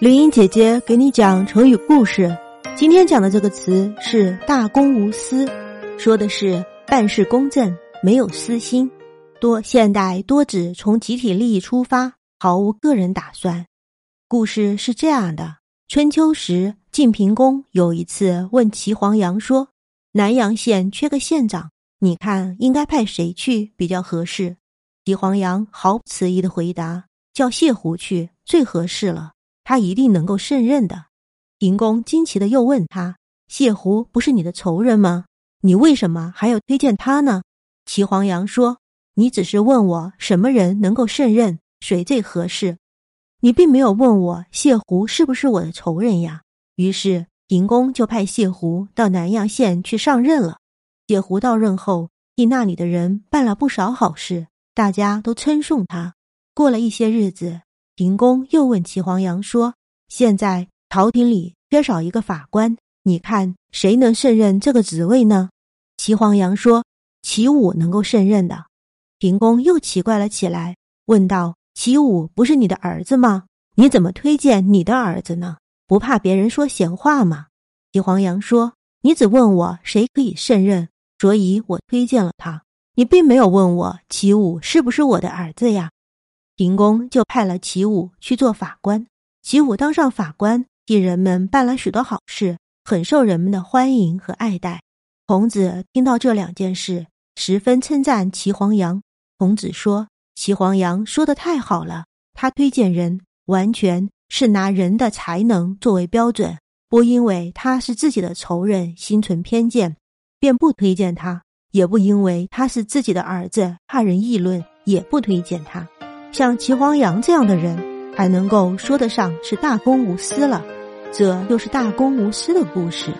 林英姐姐给你讲成语故事，今天讲的这个词是“大公无私”，说的是办事公正，没有私心。多现代多指从集体利益出发，毫无个人打算。故事是这样的：春秋时，晋平公有一次问齐黄羊说：“南阳县缺个县长，你看应该派谁去比较合适？”齐黄羊毫不迟疑的回答：“叫谢狐去，最合适了。”他一定能够胜任的。平公惊奇的又问他：“谢狐不是你的仇人吗？你为什么还要推荐他呢？”齐黄羊说：“你只是问我什么人能够胜任，谁最合适，你并没有问我谢狐是不是我的仇人呀。”于是平公就派谢狐到南阳县去上任了。谢狐到任后，替那里的人办了不少好事，大家都称颂他。过了一些日子。平公又问齐黄羊说：“现在朝廷里缺少一个法官，你看谁能胜任这个职位呢？”齐黄羊说：“齐武能够胜任的。”平公又奇怪了起来，问道：“齐武不是你的儿子吗？你怎么推荐你的儿子呢？不怕别人说闲话吗？”齐黄羊说：“你只问我谁可以胜任，所以我推荐了他。你并没有问我齐武是不是我的儿子呀。”平公就派了齐武去做法官。齐武当上法官，替人们办了许多好事，很受人们的欢迎和爱戴。孔子听到这两件事，十分称赞齐黄羊。孔子说：“齐黄羊说的太好了，他推荐人完全是拿人的才能作为标准，不因为他是自己的仇人心存偏见，便不推荐他；也不因为他是自己的儿子怕人议论，也不推荐他。”像齐黄羊这样的人，还能够说得上是大公无私了，这又是大公无私的故事。